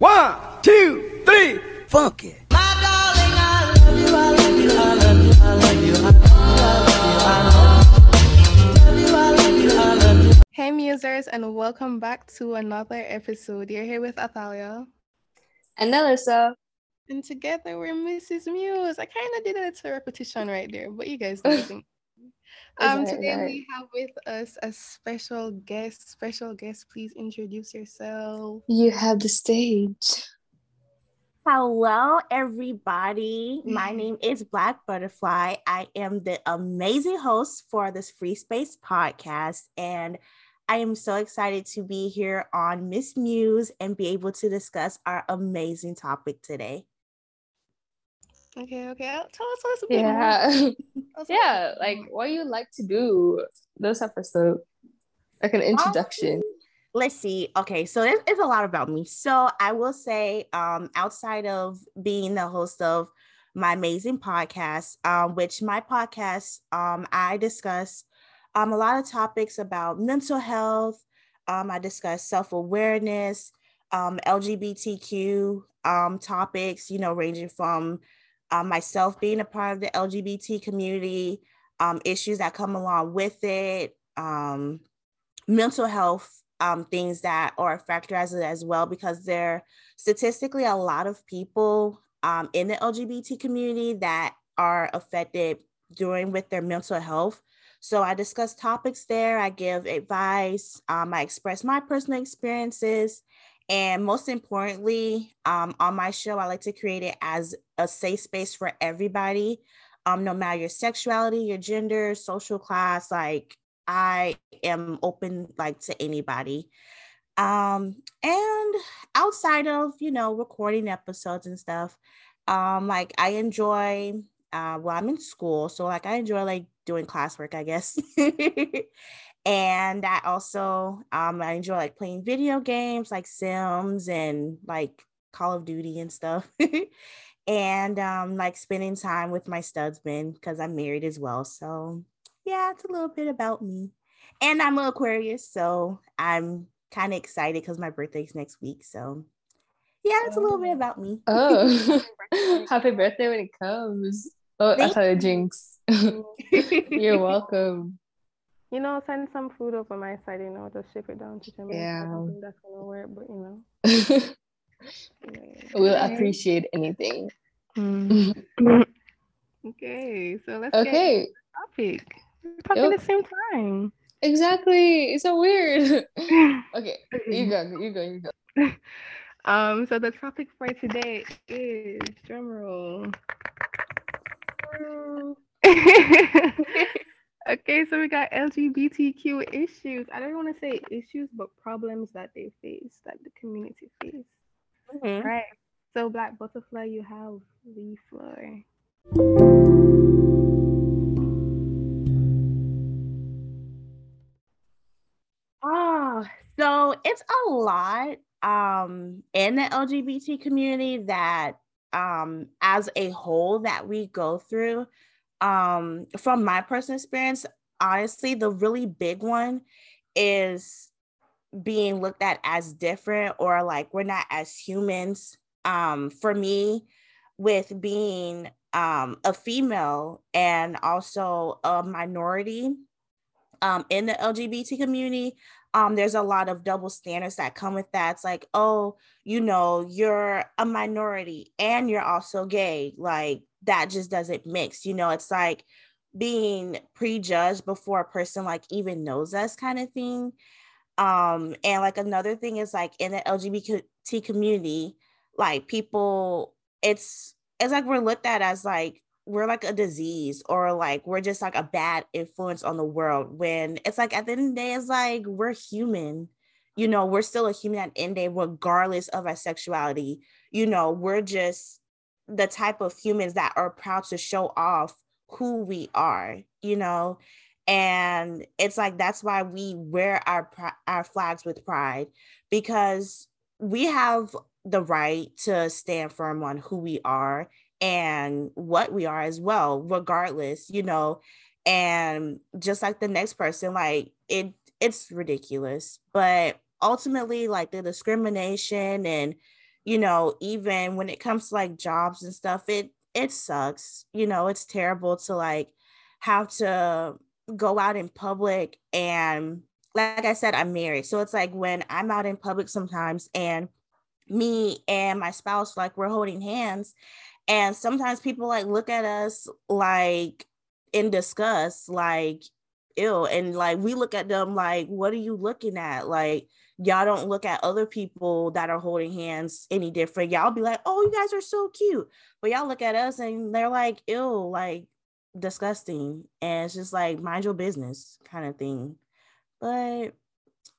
One, two, three, funk it. Hey, musers, and welcome back to another episode. You're here with Athalia. And Alyssa. And together we're Mrs. Muse. I kind of did it. It's a repetition right there, but you guys know. um, today right. we have with us a special guest. Special guest, please introduce yourself. You have the stage. Hello, everybody. My name is Black Butterfly. I am the amazing host for this Free Space podcast, and I am so excited to be here on Miss Muse and be able to discuss our amazing topic today. Okay, okay. Tell us, tell us a bit yeah. more. yeah, like what you like to do those episodes, like an introduction. Um, let's see. Okay, so it's, it's a lot about me. So I will say, um, outside of being the host of my amazing podcast, um, which my podcast, um, I discuss um, a lot of topics about mental health. Um, I discuss self awareness, um, LGBTQ um, topics, you know, ranging from uh, myself being a part of the LGBT community, um, issues that come along with it, um, mental health um, things that are a factor as, as well, because there are statistically a lot of people um, in the LGBT community that are affected during with their mental health. So I discuss topics there, I give advice, um, I express my personal experiences, and most importantly, um, on my show, I like to create it as a safe space for everybody, um, no matter your sexuality, your gender, social class, like I am open like to anybody. Um, and outside of, you know, recording episodes and stuff, um, like I enjoy uh well, I'm in school, so like I enjoy like doing classwork, I guess. and I also um I enjoy like playing video games like Sims and like Call of Duty and stuff. and um like spending time with my studsman because I'm married as well. So yeah, it's a little bit about me. And I'm an Aquarius, so I'm kind of excited because my birthday's next week. So yeah, it's a little bit oh. about me. Oh, happy birthday when it comes. Oh, Thank I thought it jinx. You're welcome. You know, send some food over my side, you know, just ship it down to Jamaica. Yeah. I don't think that's gonna work, but you know. we'll appreciate anything. Mm. okay, so let's okay. get topic. We're talking yep. at the same time. Exactly. It's so weird. okay, you go, you go, you go. Um, so the topic for today is drumroll. Okay, so we got LGBTQ issues. I don't want to say issues, but problems that they face, that the community face. Mm-hmm. Right. So, Black Butterfly, you have the floor. Oh, so it's a lot um in the LGBT community that um as a whole that we go through um from my personal experience honestly the really big one is being looked at as different or like we're not as humans um for me with being um a female and also a minority um in the LGBT community um, there's a lot of double standards that come with that. It's like, oh, you know, you're a minority and you're also gay. Like that just doesn't mix. You know, it's like being prejudged before a person like even knows us kind of thing. Um, and like another thing is like in the LGBT community, like people, it's it's like we're looked at as like we're like a disease or like we're just like a bad influence on the world when it's like at the end of the day it's like we're human you know we're still a human at the end day regardless of our sexuality you know we're just the type of humans that are proud to show off who we are you know and it's like that's why we wear our our flags with pride because we have the right to stand firm on who we are and what we are as well, regardless, you know. And just like the next person, like it it's ridiculous. But ultimately, like the discrimination and you know, even when it comes to like jobs and stuff, it it sucks. You know, it's terrible to like have to go out in public and like I said, I'm married. So it's like when I'm out in public sometimes and me and my spouse like we're holding hands and sometimes people like look at us like in disgust like ill and like we look at them like what are you looking at like y'all don't look at other people that are holding hands any different. Y'all be like oh you guys are so cute. But y'all look at us and they're like ill like disgusting. And it's just like mind your business kind of thing. But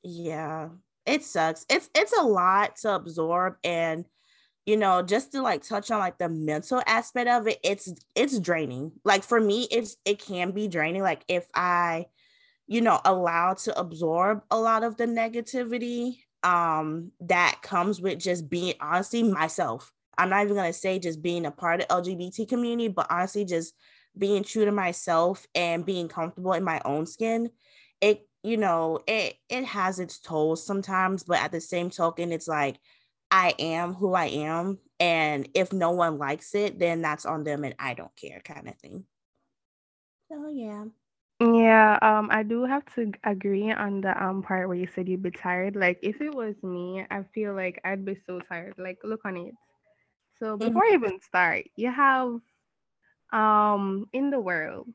yeah it sucks. It's it's a lot to absorb and you know just to like touch on like the mental aspect of it it's it's draining. Like for me it's it can be draining. Like if i you know allow to absorb a lot of the negativity um that comes with just being honestly myself. I'm not even going to say just being a part of lgbt community but honestly just being true to myself and being comfortable in my own skin. It you know it it has its tolls sometimes but at the same token it's like i am who i am. And if no one likes it then that's on them and i don't care kind of thing. So yeah yeah, um, I do have to agree on the um part where you said you'd be tired. Like, if it was me, I feel like I'd be so tired. Like, look on it. So Mm-hmm. before I even start, you have um in the world,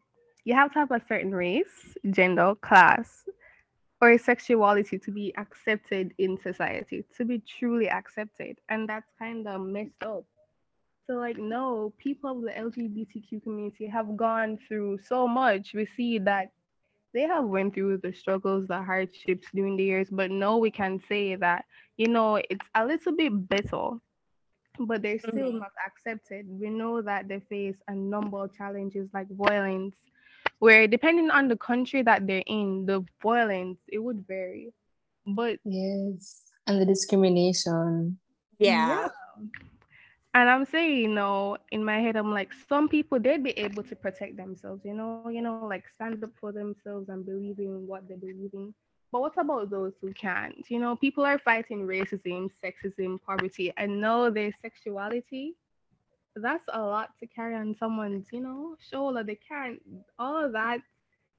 you have to have a certain race, gender, class, or sexuality to be accepted in society, to be truly accepted. And that's kind of messed up. So like no, people of the LGBTQ community have gone through so much. We see that they have went through the struggles, the hardships during the years, but no, we can say that, you know, it's a little bit better, but they're still Mhm. not accepted. We know that they face a number of challenges like violence, where depending on the country that they're in, the violence it would vary. But Yes. And the discrimination. yeah And I'm saying, you know, in my head, I'm like, some people they'd be able to protect themselves, you know, you know, like stand up for themselves and believe in what they believe in. But what about those who can't? You know, people are fighting racism, sexism, poverty, and know their sexuality. That's a lot to carry on someone's, you know, shoulder. They can't all of that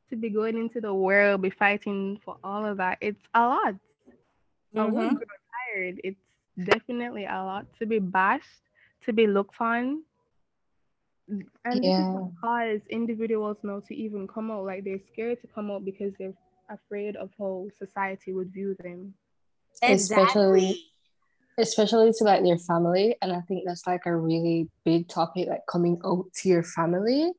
to be going into the world, be fighting for all of that. It's a lot. I Mhm. grow tired. It's definitely a lot to be bashed, to be looked fine. And this is Yeah. because individuals know to even come out, like they're scared to come out because they're afraid of how society would view them. Especially- especially to like their family. And i think that's like a really big topic like coming out to your family.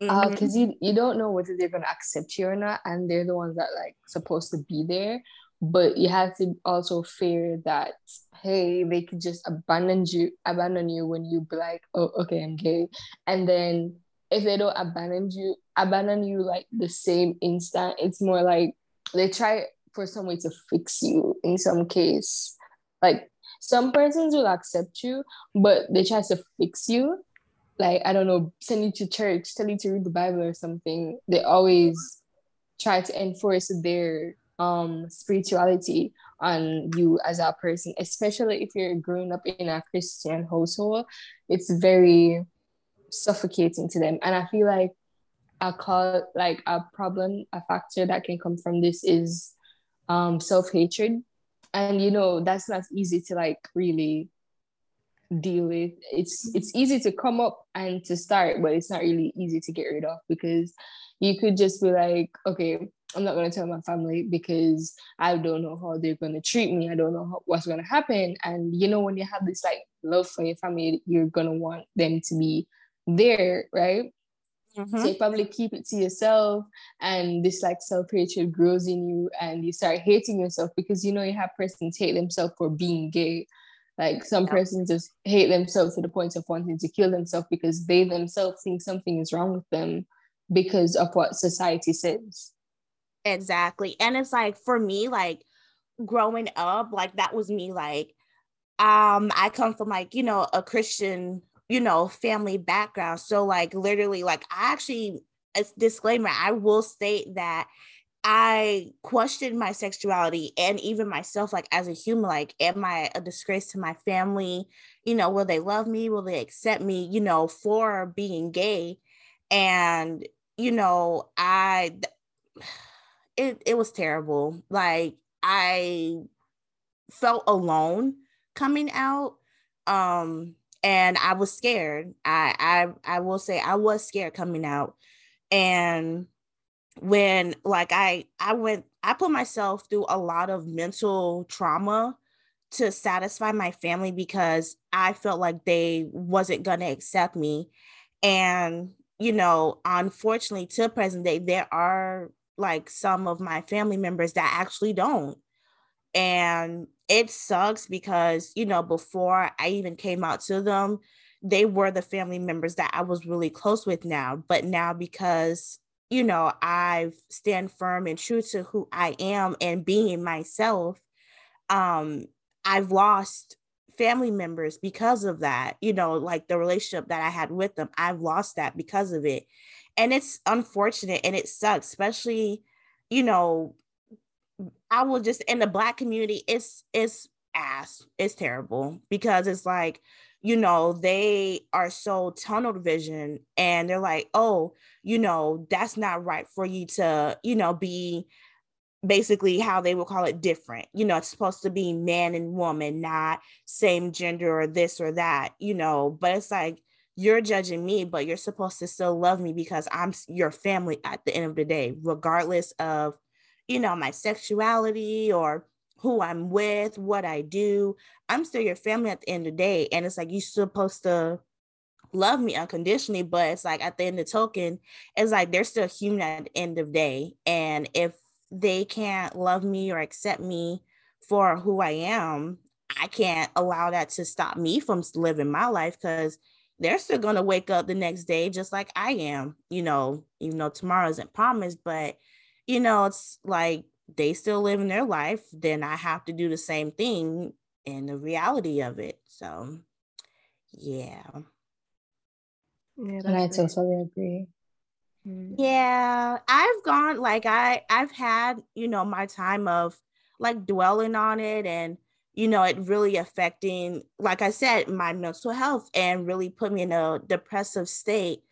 Uh, mm-hmm. Because you, you don't know whether they're going to accept you or not. And they're the ones that like supposed to be there but you have to also fear that hey they could just abandon you abandon you when you be like oh okay i'm gay. And then if they don't abandon you abandon you like the same instant it's more like they try for some way to fix you in some case. Like some persons will accept you but they try to fix you. Like I don't know, send you to church, tell you to read the Bible or something. They always try to enforce their um spirituality on you as a person, especially if you're growing up in a Christian household. It's very suffocating to them. And I feel like a call like a problem, a factor that can come from this is um self-hatred. And you know, that's not easy to like really deal with it's it's easy to come up and to start but it's not really easy to get rid of because you could just be like okay i'm not going to tell my family because i don't know how they're going to treat me. I don't know how, what's going to happen. And you know when you have this like love for your family you're going to want them to be there right? Mhm. so you probably keep it to yourself and this like self-hatred grows in you and you start hating yourself because you know you have persons hate themselves for being gay. Like some Yeah. persons just hate themselves to the point of wanting to kill themselves because they themselves think something is wrong with them because of what society says Exactly. And it's like for me, like growing up, like that was me like um I come from like, you know, a Christian, you know, family background. So like literally like I actually a disclaimer, I will state that I questioned my sexuality and even myself, like as a human, like, am I a disgrace to my family? You know, will they love me? Will they accept me, you know, for being gay? And, you know, I, it, it was terrible. Like, I felt alone coming out. Um, and I was scared. I, I, I will say I was scared coming out. And, when like I I went I put myself through a lot of mental trauma to satisfy my family because I felt like they wasn't going to accept me and you know unfortunately to present day there are like some of my family members that actually don't. And it sucks because you know before I even came out to them they were the family members that I was really close with now. But now because you know, I stand firm and true to who I am and being myself, um, I've lost family members because of that, you know, like the relationship that I had with them, I've lost that because of it. And it's unfortunate and it sucks, especially, you know, I will just in the black community, it's it's ass. It's terrible because it's like you know, they are so tunnel vision and they're like, oh, you know, that's not right for you to, you know, be basically how they would call it different. You know, it's supposed to be man and woman, not same gender or this or that, you know, but it's like you're judging me, but you're supposed to still love me because I'm your family at the end of the day, regardless of, you know, my sexuality or who I'm with, what I do. I'm still your family at the end of the day. And it's like you're supposed to love me unconditionally, but it's like at the end of the token, it's like they're still human at the end of the day. And if they can't love me or accept me for who I am, I can't allow that to stop me from living my life because they're still going to wake up the next day just like I am, you know, even though tomorrow isn't promised, but you know, it's like they still living their life, then I have to do the same thing in the reality of it. So, yeah. Yeah, and I totally agree. Mm. Yeah, I've gone like I I've had, you know, my time of like dwelling on it and you know, it really affecting like I said my mental health and really put me in a depressive state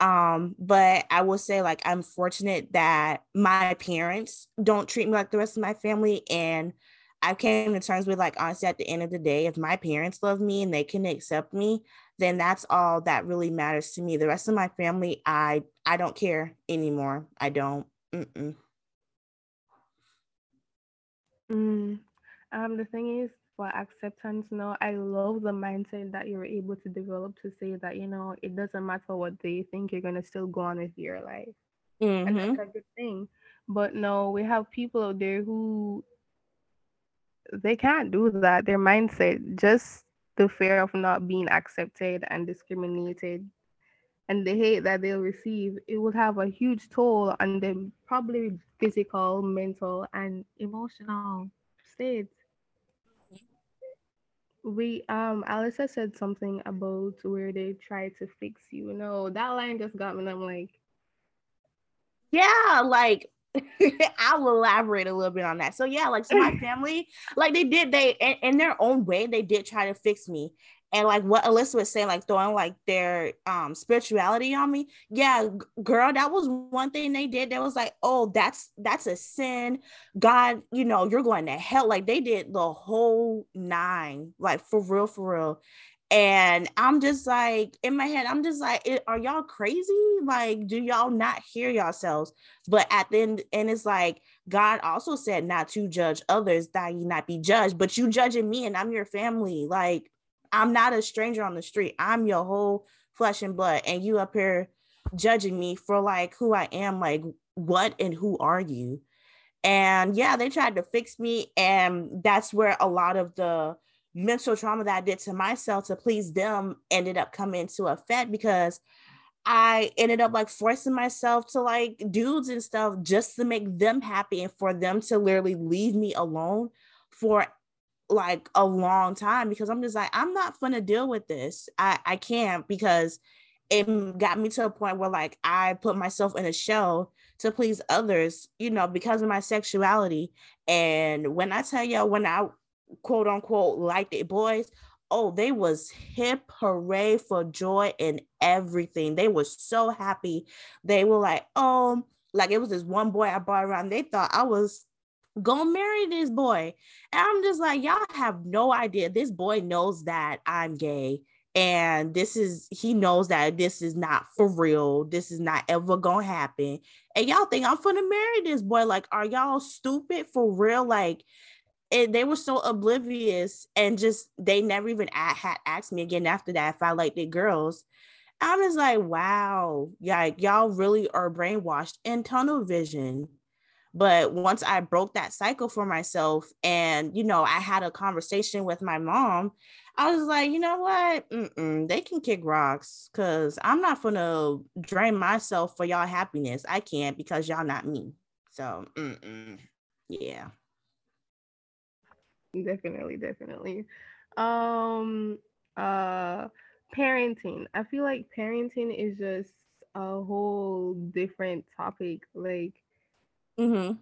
um, but I will say, like, I'm fortunate that my parents don't treat me like the rest of my family. And I came to terms with, like, honestly, at the end of the day, if my parents love me and they can accept me, then that's all that really matters to me. The rest of my family, I I don't care anymore. I don't. Mm-mm. Mm. Um, the thing is, for acceptance now i love the mindset that you're able to develop to say that you know it doesn't matter what they think you're going to still go on with your life. Mm-hmm. and that's a good thing. But no we have people out there who they can't do that. Their mindset just the fear of not being accepted and discriminated and the hate that they'll receive it will have a huge toll on them probably physical mental and emotional state we um Alyssa said something about where they try to fix you. No, that line just got me. And I'm like, yeah, like I will elaborate a little bit on that. So yeah, like so my family, like they did, they in, in, their own way, they did try to fix me and like what Alyssa was saying, like throwing like their um spirituality on me. Yeah, g- girl, that was one thing they did. That was like, oh, that's that's a sin. God, you know, you're going to hell. Like they did the whole nine, like for real, for real. And I'm just like in my head, I'm just like, are y'all crazy? Like, do y'all not hear yourselves? But at the end, and it's like God also said not to judge others, that you not be judged, but you judging me and I'm your family. Like, I'm not a stranger on the street. I'm your whole flesh and blood. And you up here judging me for like who I am, like what and who are you? And yeah, they tried to fix me. And that's where a lot of the mental trauma that I did to myself to please them ended up coming into effect because I ended up like forcing myself to like dudes and stuff just to make them happy and for them to literally leave me alone for like a long time because I'm just like, I'm not gonna deal with this. I, I can't because it got me to a point where like I put myself in a shell to please others, you know, because of my sexuality. And when I tell y'all, when I quote unquote liked it boys, oh, they was hip hooray for joy and everything. They were so happy. They were like, oh, like it was this one boy I brought around. They thought I was gonna marry this boy. And I'm just like, y'all have no idea. This boy knows that I'm gay. And this is, he knows that this is not for real. This is not ever gonna happen. And y'all think I'm gonna marry this boy. Like, are y'all stupid for real? Like, and they were so oblivious and just they never even had asked me again after that if I liked the girls. I'm just like, wow, yeah, y'all really are brainwashed and tunnel vision. But once I broke that cycle for myself and, you know, I had a conversation with my mom, I was like, you know what? Mm-mm, they can kick rocks because I'm not going to drain myself for y'all happiness. I can't because y'all not me. So, mm-mm. yeah. Definitely, definitely. Um, uh, parenting. I feel like parenting is just a whole different topic. Like, Mm-hmm.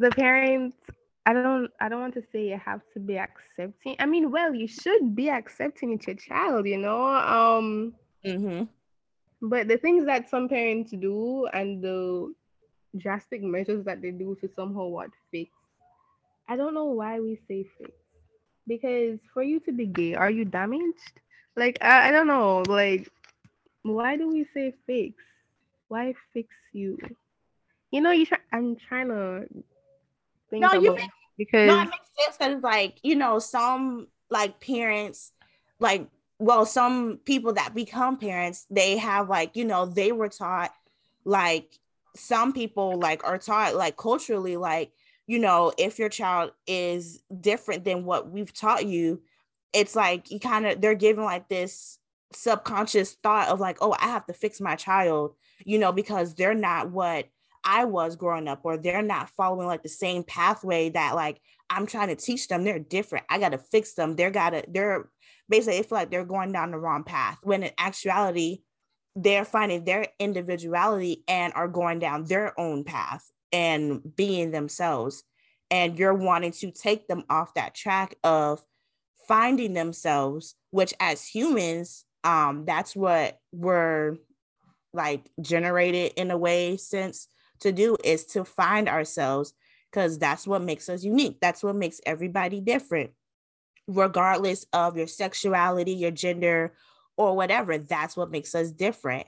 The parents, I don't, I don't want to say you have to be accepting. I mean, well, you should be accepting it's your child, you know. Um. Mm-hmm. But the things that some parents do and the drastic measures that they do to somehow what fix. I don't know why we say fix. Because for you to be gay, are you damaged? Like I, I don't know. Like why do we say fix? Why fix you? You know, you try. I'm trying to think no, you think, because no, it makes sense because like you know some like parents like well some people that become parents they have like you know they were taught like some people like are taught like culturally like you know if your child is different than what we've taught you it's like you kind of they're given like this subconscious thought of like oh i have to fix my child you know, because they're not what I was growing up, or they're not following like the same pathway that like I'm trying to teach them. They're different. I got to fix them. They're gotta, they're basically, feel like they're going down the wrong path when in actuality, they're finding their individuality and are going down their own path and being themselves. And you're wanting to take them off that track of finding themselves, which as humans, um, that's what we're like generated in a way sense to do is to find ourselves because that's what makes us unique. That's what makes everybody different, regardless of your sexuality, your gender, or whatever. That's what makes us different.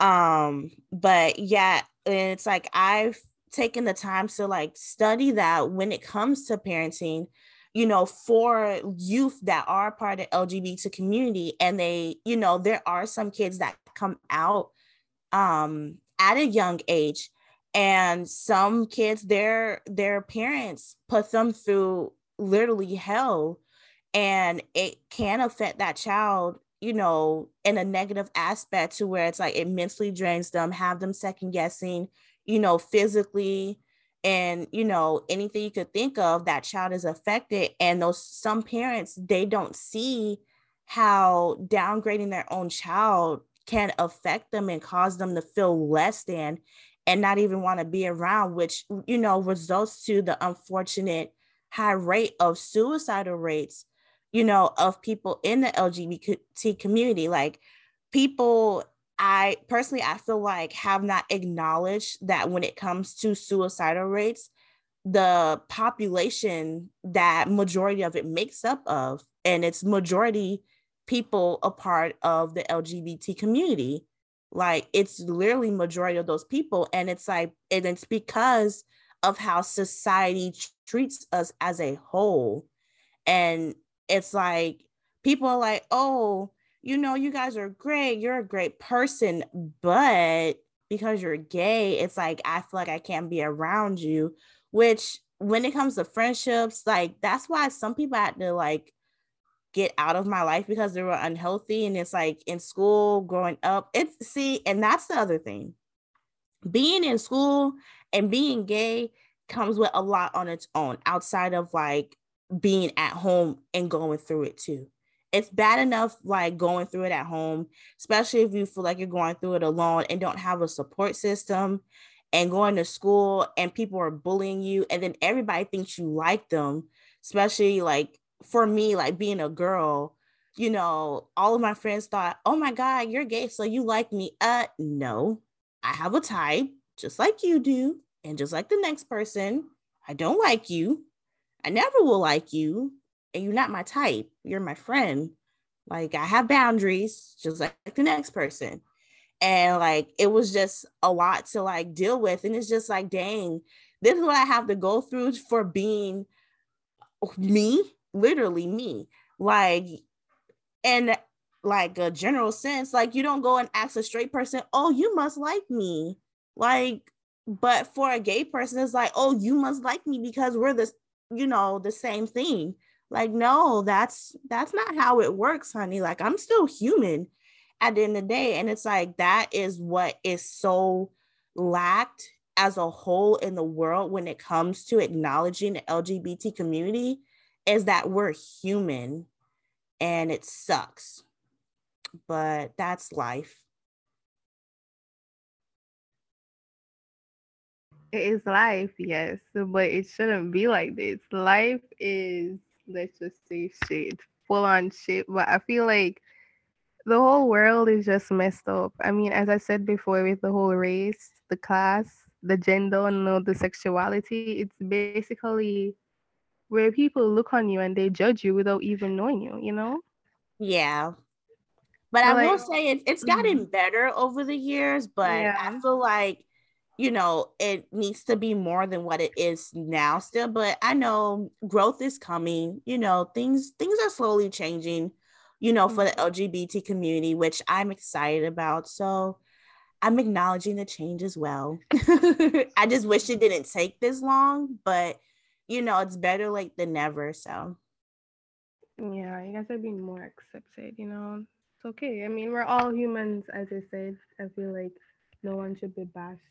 Um, but yeah, it's like I've taken the time to like study that when it comes to parenting you know, for youth that are part of LGBT community, and they, you know, there are some kids that come out um, at a young age and some kids their their parents put them through literally hell and it can affect that child you know in a negative aspect to where it's like it mentally drains them have them second guessing you know physically and you know anything you could think of that child is affected and those some parents they don't see how downgrading their own child can affect them and cause them to feel less than and not even want to be around, which, you know, results to the unfortunate high rate of suicidal rates, you know, of people in the LGBT community. Like people, I personally, I feel like have not acknowledged that when it comes to suicidal rates, the population that majority of it makes up of, and it's majority people a part of the LGBT community. Like it's literally majority of those people. And it's like, and it's because of how society treats us as a whole. And it's like people are like, oh, you know, you guys are great. You're a great person. But because you're gay, it's like I feel like I can't be around you. Which when it comes to friendships, like that's why some people had to like get out of my life because they were unhealthy and it's like in school growing up it's see and that's the other thing being in school and being gay comes with a lot on its own outside of like being at home and going through it too it's bad enough like going through it at home, especially if you feel like you're going through it alone and don't have a support system and going to school and people are bullying you and then everybody thinks you like them, especially like for me, like being a girl, you know, all of my friends thought, oh my God, you're gay, so you like me. Uh, no, I have a type, just like you do, and just like the next person. I don't like you. I never will like you. And you're not my type. You're my friend. Like I have boundaries, just like the next person. And like it was just a lot to like deal with. And it's just like, dang, this is what I have to go through for being me, literally me. Like, and like a general sense, like you don't go and ask a straight person, oh, you must like me. Like, but for a gay person, it's like, oh, you must like me because we're the, you know, the same thing. Like, no, that's that's not how it works, honey. Like, I'm still human at the end of the day. And it's like that is what is so lacked as a whole in the world when it comes to acknowledging the LGBT community is that we're human and it sucks. But that's life. It is life, yes, but it shouldn't be like this. Life is, let's just say, shit, full on shit. But I feel like the whole world is just messed up. I mean, as I said before, with the whole race, the class, the gender, and the sexuality, it's basically where people look on you and they judge you without even knowing you, you know? Yeah. But so I like, will say it, it's gotten mm-hmm. better over the years, but yeah. I feel like, you know, it needs to be more than what it is now still. But I know growth is coming, you know, things things are slowly changing, you know, for the mm-hmm. LGBT community, which I'm excited about. So I'm acknowledging the change as well. I just wish it didn't take this long, but you know, it's better late than never. So yeah, you guys are being more accepted, you know. It's okay. I mean, we're all humans, as I said. I feel like no one should be bashed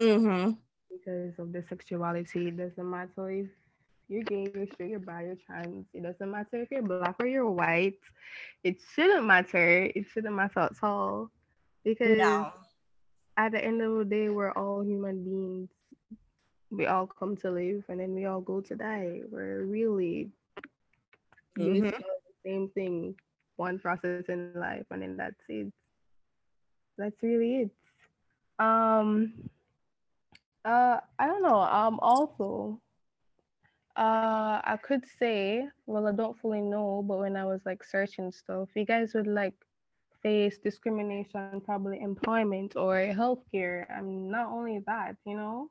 mm-hmm. because of the sexuality. It doesn't matter if you're gay, you're straight, you're bi, you're trans. It doesn't matter if you're black or you're white. It shouldn't matter. It shouldn't matter at all. Because no. at the end of the day, we're all human beings we all come to live and then we all go to die. We're really mm-hmm. the same thing, one process in life, and then that's it. That's really it. Um uh I don't know. Um also uh I could say, well I don't fully know, but when I was like searching stuff, you guys would like face discrimination, probably employment or healthcare. And not only that, you know,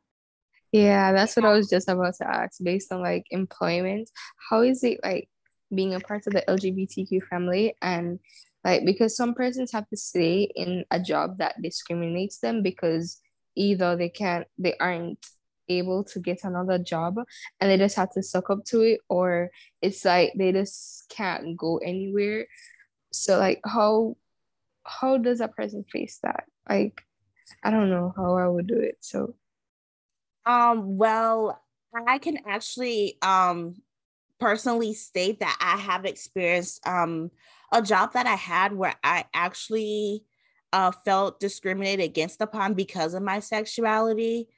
yeah, that's what I was just about to ask. Based on like employment, how is it like being a part of the LGBTQ family and like because some persons have to stay in a job that discriminates them because either they can't they aren't able to get another job and they just have to suck up to it or it's like they just can't go anywhere. So like how how does a person face that? Like i don't know how i would do it so. Um, well, I can actually um personally state that I have experienced um a job that I had where I actually uh felt discriminated against upon because of my sexuality.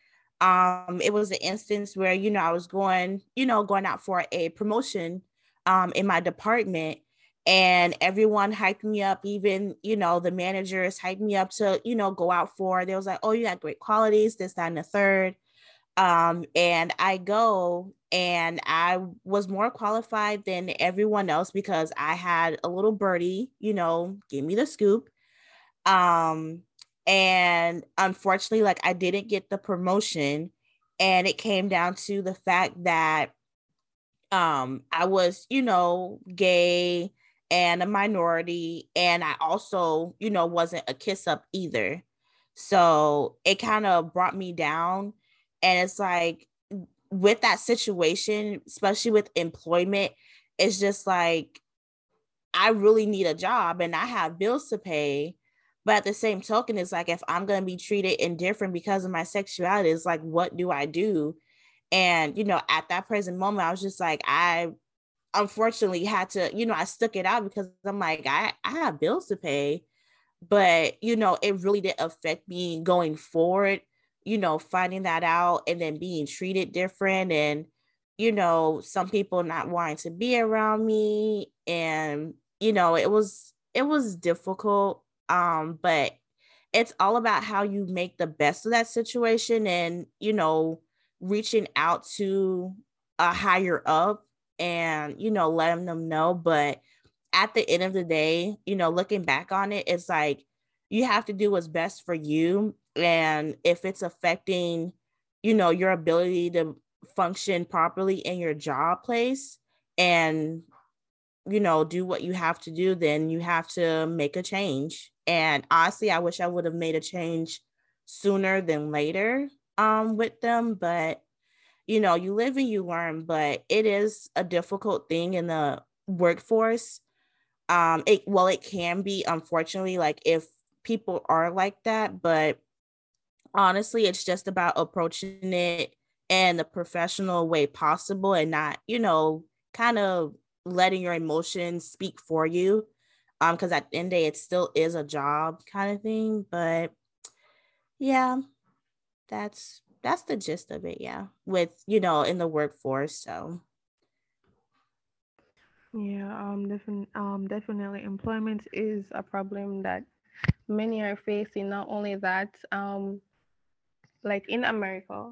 Um, it was an instance where you know I was going, you know, going out for a promotion um in my department and everyone hyped me up even you know the managers hyped me up to you know go out for they was like oh you got great qualities this that and the third um, and I go and I was more qualified than everyone else because I had a little birdie, you know, give me the scoop. Um, and unfortunately, like I didn't get the promotion, and it came down to the fact that um I was, you know, gay and a minority, and I also, you know, wasn't a kiss up either. So it kind of brought me down and it's like with that situation, especially with employment, it's just like I really need a job and I have bills to pay. But at the same token, it's like if I'm gonna be treated indifferent because of my sexuality, it's like what do I do? And you know, at that present moment, I was just like, I unfortunately had to, you know, I stuck it out because I'm like, I, I have bills to pay. But, you know, it really did affect me going forward, you know, finding that out and then being treated different and, you know, some people not wanting to be around me. And, you know, it was it was difficult. Um, but it's all about how you make the best of that situation and, you know, reaching out to a higher up and, you know, letting them know. But at the end of the day, you know, looking back on it, it's like you have to do what's best for you. And if it's affecting, you know, your ability to function properly in your job place and you know do what you have to do then you have to make a change and honestly, I wish I would have made a change sooner than later um, with them. But, you know, you live and you learn, but it is a difficult thing in the workforce. Um, it well, it can be, unfortunately, like if people are like that, but honestly, it's just about approaching it in the professional way possible and not, you know, kind of letting your emotions speak for you um because at the end day it still is a job kind of thing but yeah that's that's the gist of it yeah with you know in the workforce so. Yeah um definitely um definitely employment is a problem that many are facing. Not only that um like in america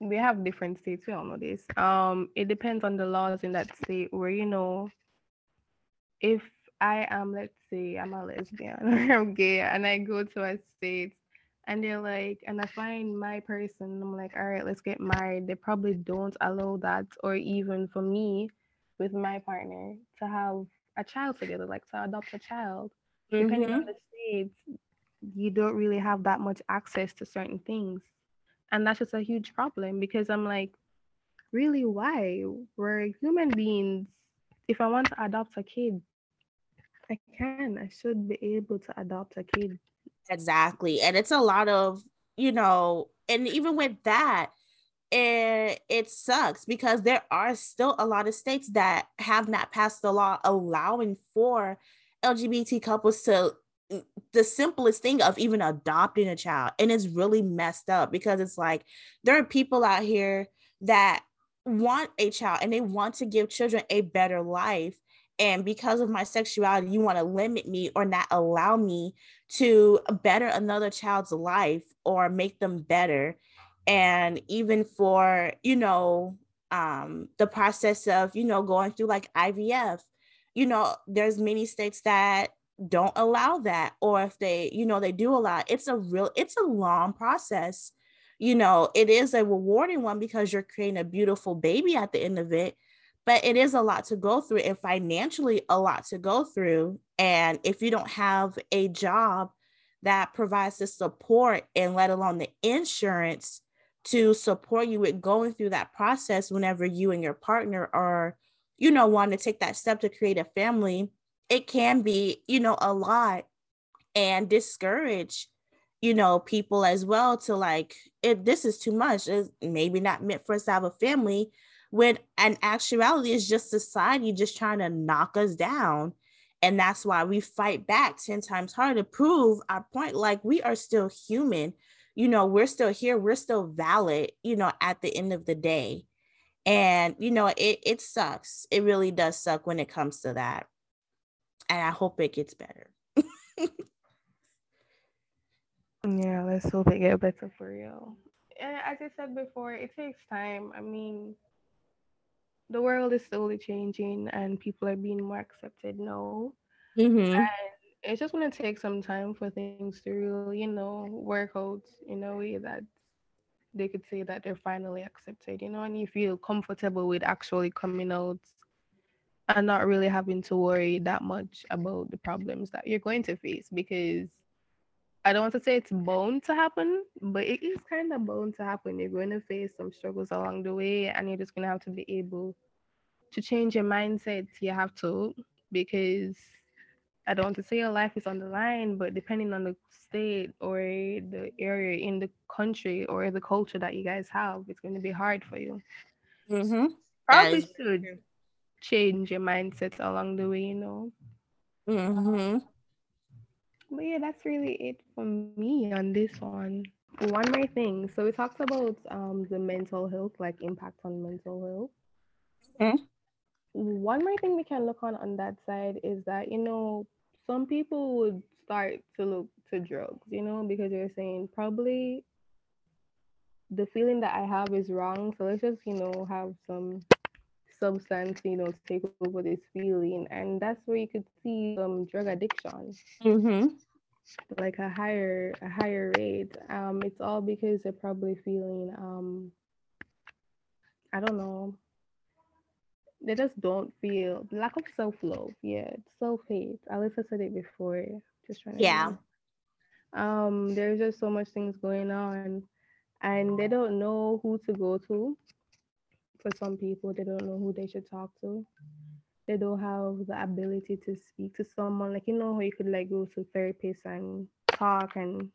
we have different states we all know this. Um it depends on the laws in that state where you know if I am, let's say, I'm a lesbian or I'm gay, and I go to a state and they're like, and I find my person, I'm like, all right, let's get married. They probably don't allow that, or even for me with my partner to have a child together, like to adopt a child. Mm-hmm. Depending on mm-hmm. the states, you don't really have that much access to certain things. And that's just a huge problem because I'm like, really, why? We're human beings. If I want to adopt a kid, I can. I should be able to adopt a kid. Exactly. And it's a lot of, you know, and even with that, it it sucks because there are still a lot of states that have not passed the law allowing for LGBT couples to mm, the simplest thing of even adopting a child and it's really messed up because it's like there are people out here that want a child and they want to give children a better life and because of my sexuality you want to limit me or not allow me to better another child's life or make them better. And even for you know um the process of you know going through like IVF you know there's many states that don't allow that or if they you know they do allow it, it's a real it's a long process. You know it is a rewarding one because you're creating a beautiful baby at the end of it but it is a lot to go through and financially a lot to go through. And if you don't have a job that provides the support and let alone the insurance to support you with going through that process whenever you and your partner are you know want to take that step to create a family it can be you know a lot and discourage you know people as well to like if this is too much it's maybe not meant for us to have a family when in actuality is just society just trying to knock us down. And that's why we fight back 10 times harder to prove our point like we are still human. You know we're still here we're still valid you know at the end of the day. And you know it it sucks. It really does suck when it comes to that. And i hope it gets better. Yeah let's hope it gets better for you and as i said before it takes time. I mean the world is slowly changing and people are being more accepted now. Mm-hmm. And it's just going to take some time for things to really, you know, work out in a way that they could say that they're finally accepted, you know, and you feel comfortable with actually coming out and not really having to worry that much about the problems that you're going to face because I don't want to say it's bound to happen, but it is kind of bound to happen. You're going to face some struggles along the way, and you're just going to have to be able to change your mindset. You have to, because I don't want to say your life is on the line, but depending on the state or the area in the country or the culture that you guys have, it's going to be hard for you. Mm-hmm. Probably should change your mindset along the way, you know. Mm-hmm. But yeah, that's really it for me on this one. One more thing. So we talked about um the mental health, like impact on mental health. Mm-hmm. One more thing we can look on on that side is that you know some people would start to look to drugs, you know, because you're saying probably the feeling that I have is wrong. So let's just, you know, have some substance, you know, to take over this feeling. And that's where you could see um drug addiction. Mm-hmm. Like a higher a higher rate. Um, it's all because they're probably feeling um I don't know. They just don't feel lack of self love. Yeah, self hate. Alyssa said it before. Just trying to yeah. Um, there's just so much things going on and they don't know who to go to. For some people, they don't know who they should talk to. They don't have the ability to speak to someone. Like you know how you could like go to therapist and talk and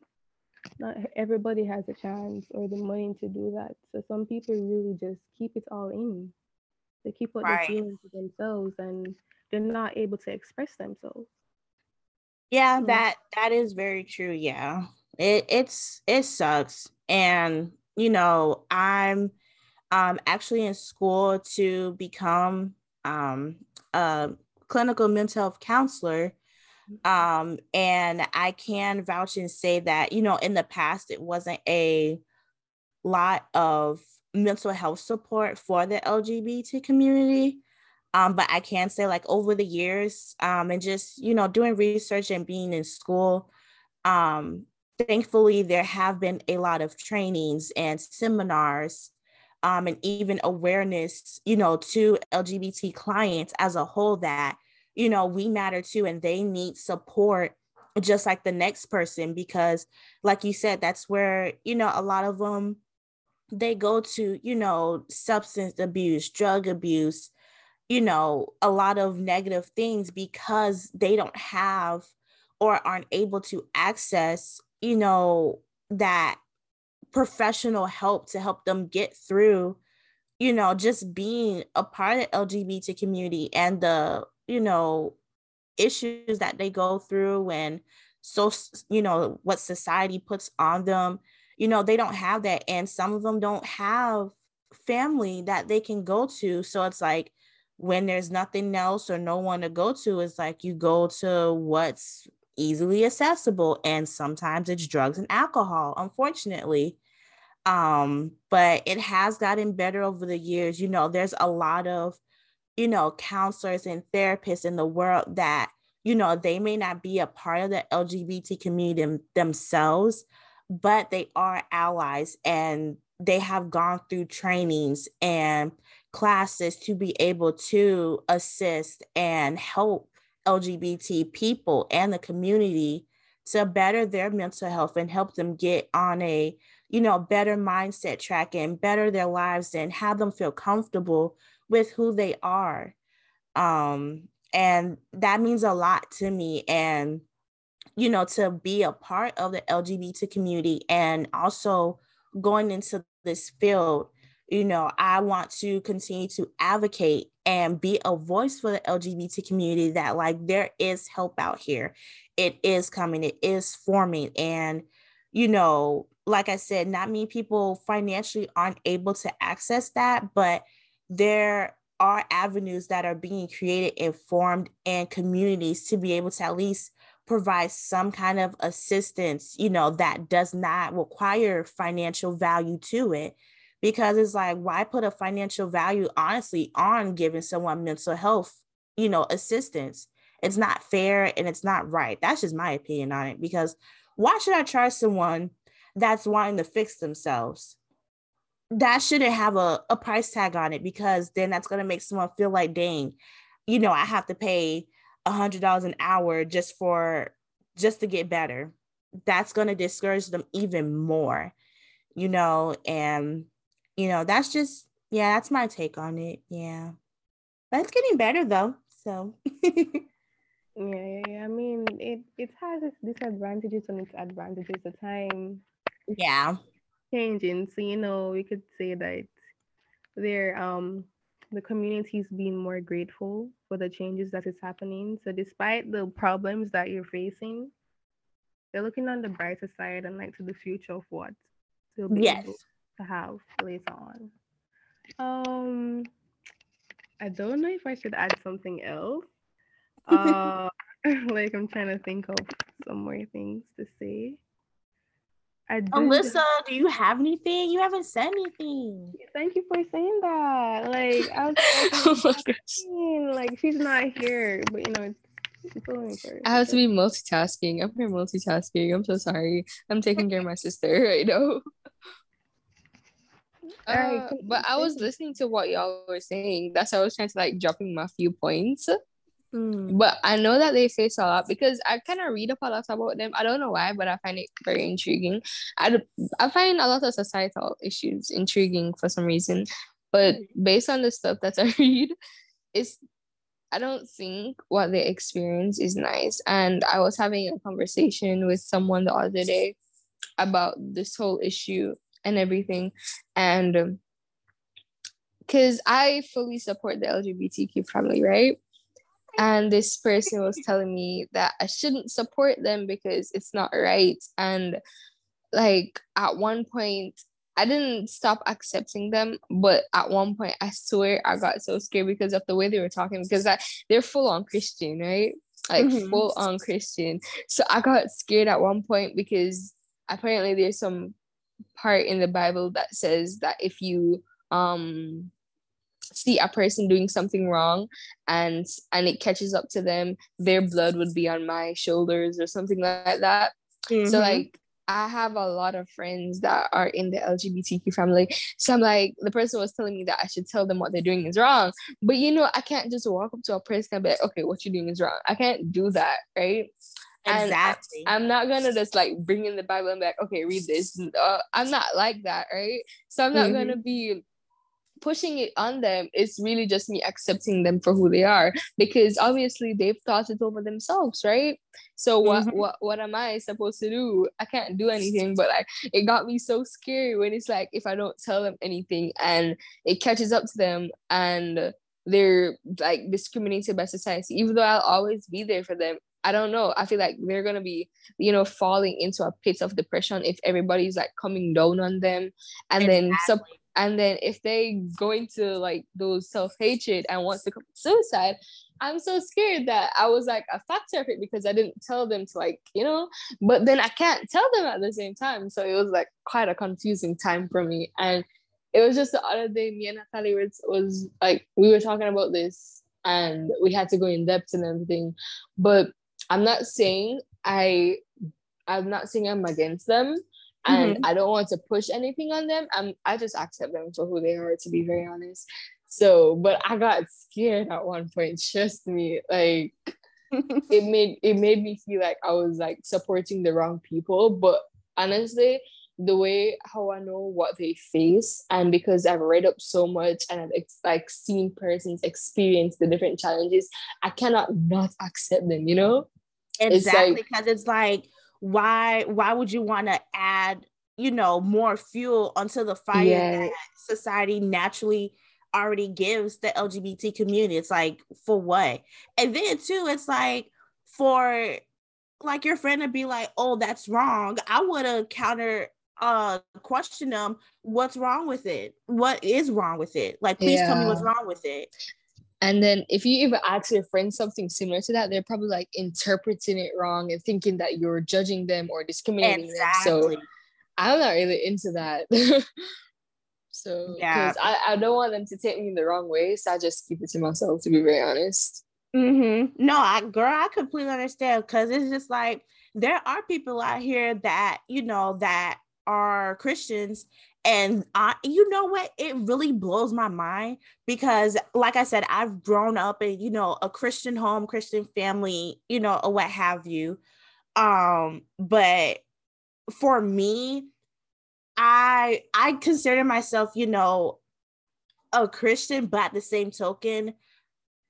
not everybody has a chance or the money to do that. So some people really just keep it all in. They keep what right. they're feeling to themselves and they're not able to express themselves. Yeah, hmm. that that is very true. Yeah. It it's it sucks and, you know, I'm um, actually in school to become um, a clinical mental health counselor. Um, and I can vouch and say that, you know, in the past, it wasn't a lot of mental health support for the LGBT community. Um, but I can say, like, over the years, um, and just, you know, doing research and being in school, um, thankfully, there have been a lot of trainings and seminars um, and even awareness, you know, to LGBT clients as a whole that, you know, we matter too and they need support just like the next person because like you said that's where you know a lot of them they go to you know substance abuse drug abuse you know a lot of negative things because they don't have or aren't able to access you know, that professional help to help them get through, you know, just being a part of LGBT community and the, you know, issues that they go through and so, you know, what society puts on them, you know, they don't have that. And some of them don't have family that they can go to. So it's like, when there's nothing else or no one to go to, it's like you go to what's easily accessible and sometimes it's drugs and alcohol unfortunately um but it has gotten better over the years. You know there's a lot of you know counselors and therapists in the world that you know they may not be a part of the lgbt community them, themselves but they are allies and they have gone through trainings and classes to be able to assist and help LGBT people and the community to better their mental health and help them get on a you know better mindset tracking, better their lives and have them feel comfortable with who they are um and that means a lot to me and you know to be a part of the lgbt community and also going into this field you know i want to continue to advocate and be a voice for the LGBT community that like there is help out here. It is coming, it is forming. And, you know, like I said, not many people financially aren't able to access that, but there are avenues that are being created and formed and communities to be able to at least provide some kind of assistance, you know, that does not require financial value to it. Because it's like why put a financial value honestly on giving someone mental health you know assistance? It's not fair and it's not right. That's just my opinion on it because why should i charge someone that's wanting to fix themselves that shouldn't have a, a price tag on it because then that's going to make someone feel like dang you know i have to pay a hundred dollars an hour just for just to get better that's going to discourage them even more you know and you know, that's just yeah, that's my take on it. Yeah. But it's getting better though. So yeah, yeah, yeah. I mean, it it has its disadvantages and its advantages. The time, yeah, changing. So you know, we could say that there um the community's being more grateful for the changes that is happening. So despite the problems that you're facing, they're looking on the brighter side and like to the future of what they'll be yes. able to have later on. Um, I don't know if I should add something else. Uh, like I'm trying to think of some more things to say. I Alyssa, do you have anything? You haven't said anything. Thank you for saying that. Like I was oh like she's not here, but you know it's I have to be multitasking. I'm here multitasking. I'm so sorry. I'm taking care of my sister right now. Uh, but I was listening to what y'all were saying. That's why I was trying to like dropping my few points. Mm. But I know that they face a lot because I kind of read up a lot about them. I don't know why, but I find it very intriguing. I, I find a lot of societal issues intriguing for some reason. But based on the stuff that I read, it's I don't think what they experience is nice. And I was having a conversation with someone the other day about this whole issue and everything. And because um, I fully support the LGBTQ family, right? And this person was telling me that I shouldn't support them because it's not right. And like at one point, I didn't stop accepting them, but at one point, I swear I got so scared because of the way they were talking because I, they're full on Christian, right? Like mm-hmm. full on Christian. So I got scared at one point because apparently there's some part in the Bible that says that if you um see a person doing something wrong and and it catches up to them their blood would be on my shoulders or something like that mm-hmm. so like I have a lot of friends that are in the LGBTQ family. So I'm like, the person was telling me that I should tell them what they're doing is wrong. But you know, I can't just walk up to a person and be like, okay, what you're doing is wrong. I can't do that, right? Exactly. I, am not gonna just like bring in the Bible and be like, okay, read this. Uh, I'm not like that, right? So I'm not mm-hmm. gonna be pushing it on them. is really just me accepting them for who they are because obviously they've thought it over themselves, right? So what mm-hmm. what what am I supposed to do? I can't do anything. But like it got me so scary when it's like if I don't tell them anything and it catches up to them and they're like discriminated by society, even though I'll always be there for them. I don't know. I feel like they're gonna be, you know, falling into a pit of depression if everybody's like coming down on them, and exactly. then some, and then if they go into like those self hatred and wants to commit suicide, I'm so scared that I was like a factor of it because I didn't tell them to like, you know, but then I can't tell them at the same time. So it was like quite a confusing time for me. And it was just the other day, me and Natalie was, was like, we were talking about this and we had to go in depth and everything. But I'm not saying I I'm not saying I'm against them and mm-hmm. I don't want to push anything on them. I'm I just accept them for who they are to be very honest. So, but I got scared at one point, trust me. Like it made it made me feel like I was like supporting the wrong people. But honestly, the way how I know what they face, and because I've read up so much and I've ex- like seen persons experience the different challenges, I cannot not accept them. You know, exactly because it's like why why would you want to add you know more fuel onto the fire yeah. that society naturally already gives the LGBT community. It's like for what? And then too, it's like for like your friend to be like, oh, that's wrong. I would have counter uh question them what's wrong with it what is wrong with it like please yeah. tell me what's wrong with it and then if you even ask your friends something similar to that they're probably like interpreting it wrong and thinking that you're judging them or discriminating exactly. them so i'm not really into that so yeah I, I don't want them to take me in the wrong way so i just keep it to myself to be very honest mm-hmm. no i girl i completely understand because it's just like there are people out here that you know that are Christians. And I, you know what? It really blows my mind because, like I said, I've grown up in, you know, a Christian home, Christian family, you know, or what have you. Um, but for me, I I consider myself, you know, a Christian, but at the same token,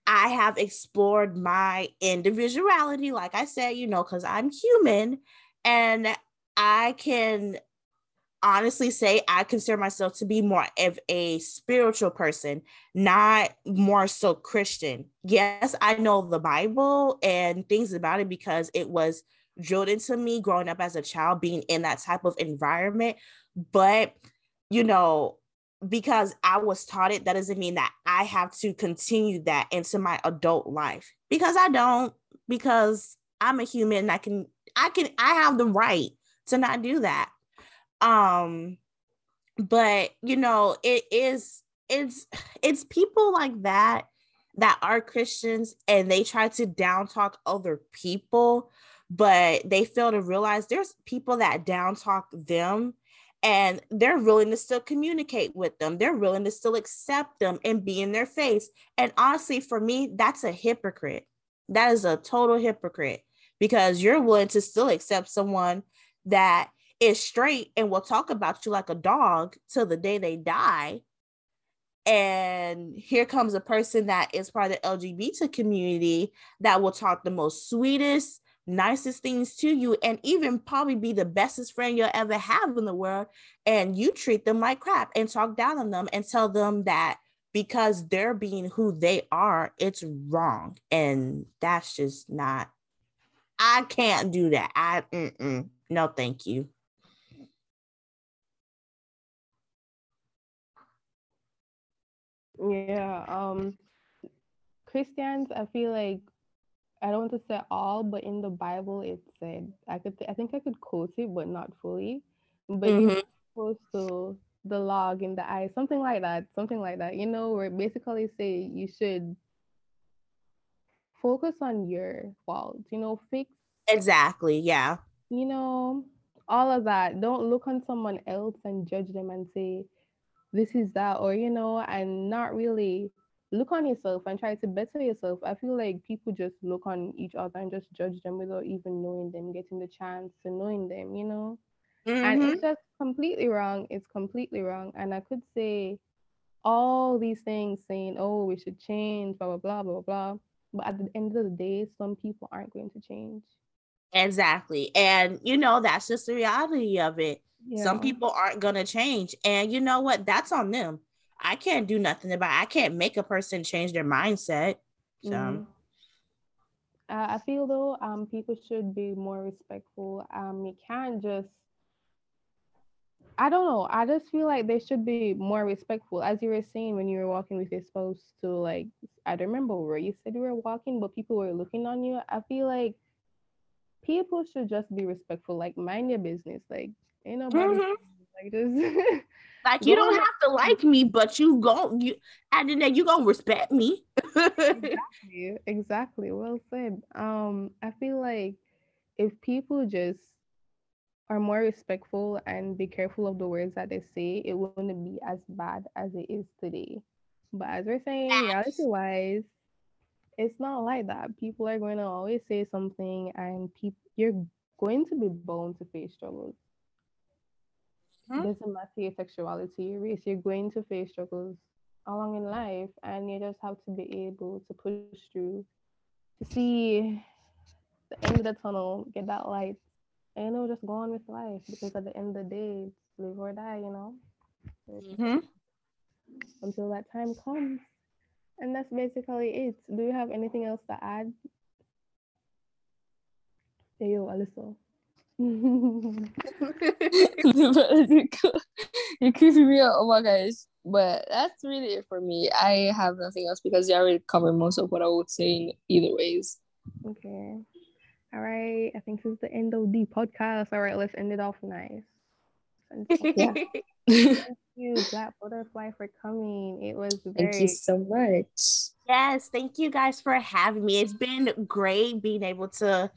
I have explored my individuality, like I said, you know, because I'm human and I can honestly say I consider myself to be more of a spiritual person, not more so Christian. Yes, I know the Bible and things about it because it was drilled into me growing up as a child, being in that type of environment. But, you know, because I was taught it, that doesn't mean that I have to continue that into my adult life because I don't, because I'm a human. And I can, I can, I have the right to not do that. Um, but you know, it is, it's, it's people like that that are Christians and they try to down talk other people, but they fail to realize there's people that down talk them and they're willing to still communicate with them. They're willing to still accept them and be in their face. And honestly, for me, that's a hypocrite. That is a total hypocrite because you're willing to still accept someone that is straight and will talk about you like a dog till the day they die. And here comes a person that is part of the LGBT community that will talk the most sweetest, nicest things to you and even probably be the bestest friend you'll ever have in the world. And you treat them like crap and talk down on them and tell them that because they're being who they are it's wrong. And that's just not i can't do that. I no thank you yeah um christians i feel like I don't want to say all, but in the Bible it said I could th- I think I could quote it, but not fully. But mm-hmm. you're supposed to the log in the eye, something like that, something like that. You know, where basically say you should focus on your faults. You know, fix exactly. Yeah. You know, all of that. Don't look on someone else and judge them and say this is that, or you know, and not really look on yourself and try to better yourself. I feel like people just look on each other and just judge them without even knowing them, getting the chance to knowing them, you know? Mm-hmm. And it's just completely wrong. It's completely wrong. And I could say all these things saying, oh, we should change, blah, blah, blah, blah, blah. But at the end of the day, some people aren't going to change. Exactly. And, you know, that's just the reality of it. Yeah. Some people aren't going to change. And you know what? That's on them I can't do nothing about it. I can't make a person change their mindset. So mm-hmm. uh, I feel though um people should be more respectful. Um you can't just I don't know. I just feel like they should be more respectful. As you were saying when you were walking with your spouse to like I don't remember where you said you were walking, but people were looking on you. I feel like people should just be respectful. Like mind your business. Like ain't nobody mm-hmm. like this. Like you don't have to like me, but you go you and then you gonna respect me. exactly. Exactly. Well said. Um, I feel like if people just are more respectful and be careful of the words that they say, it wouldn't be as bad as it is today. But as we're saying, reality wise, it's not like that. People are going to always say something, and people you're going to be bound to face struggles. Mm-hmm. Doesn't matter your sexuality, your race, you're going to face struggles along in life, and you just have to be able to push through to see the end of the tunnel, get that light, and you know, just go on with life because at the end of the day, it's live or die, you know. Mm-hmm. Until that time comes. And that's basically it. Do you have anything else to add? Hey, yo, Alyssa. You're creeping me out. Oh my gosh. But that's really it for me. I have nothing else because you already covered most of what I would say in either ways. Okay. All right. I think this is the end of the podcast. All right, let's end it off nice. Yeah. thank you, Black Butterfly, for coming. It was very Thank you so much. Yes, thank you guys for having me. It's been great being able to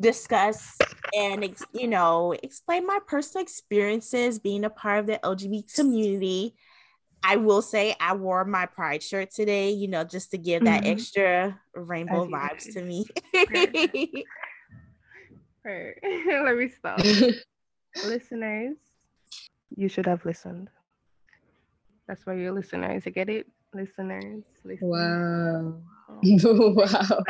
discuss and you know explain my personal experiences being a part of the LGBT community. I will say I wore my pride shirt today, you know, just to give that mm-hmm. extra rainbow vibes to me. Let me stop. listeners, you should have listened. That's why you're listeners. You get it? Listeners. listeners. Wow. wow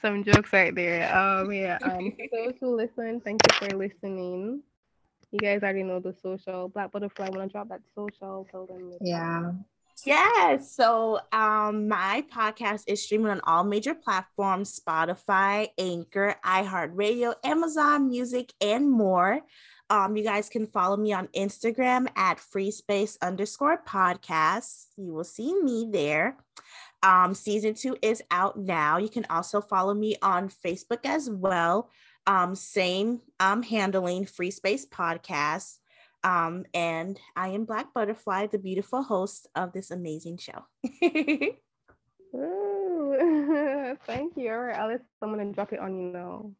some jokes right there. Um, yeah. Um, those who listen, thank you for listening. You guys already know the social. Black Butterfly, when I drop that social, tell them. Yeah. Yes. So um my podcast is streaming on all major platforms, Spotify, Anchor, iHeartRadio, Amazon Music, and more. Um, you guys can follow me on Instagram at free space underscore podcast. You will see me there. Um, season two is out now. You can also follow me on Facebook as well. Um, same um, handling Free Space Podcast. Um, and I am Black Butterfly, the beautiful host of this amazing show. Ooh, thank you. All right, Alice, I'm gonna drop it on you now.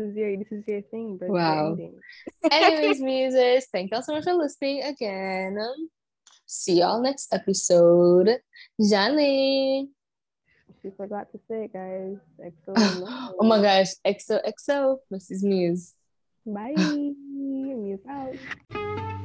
Is your this is your thing, but wow. Anyways, muses, thank y'all so much for listening again. Um, see y'all next episode. Jolly. She forgot to say it, guys. XO. oh my gosh. XO, XO, Mrs. Muse. Bye. Muse out.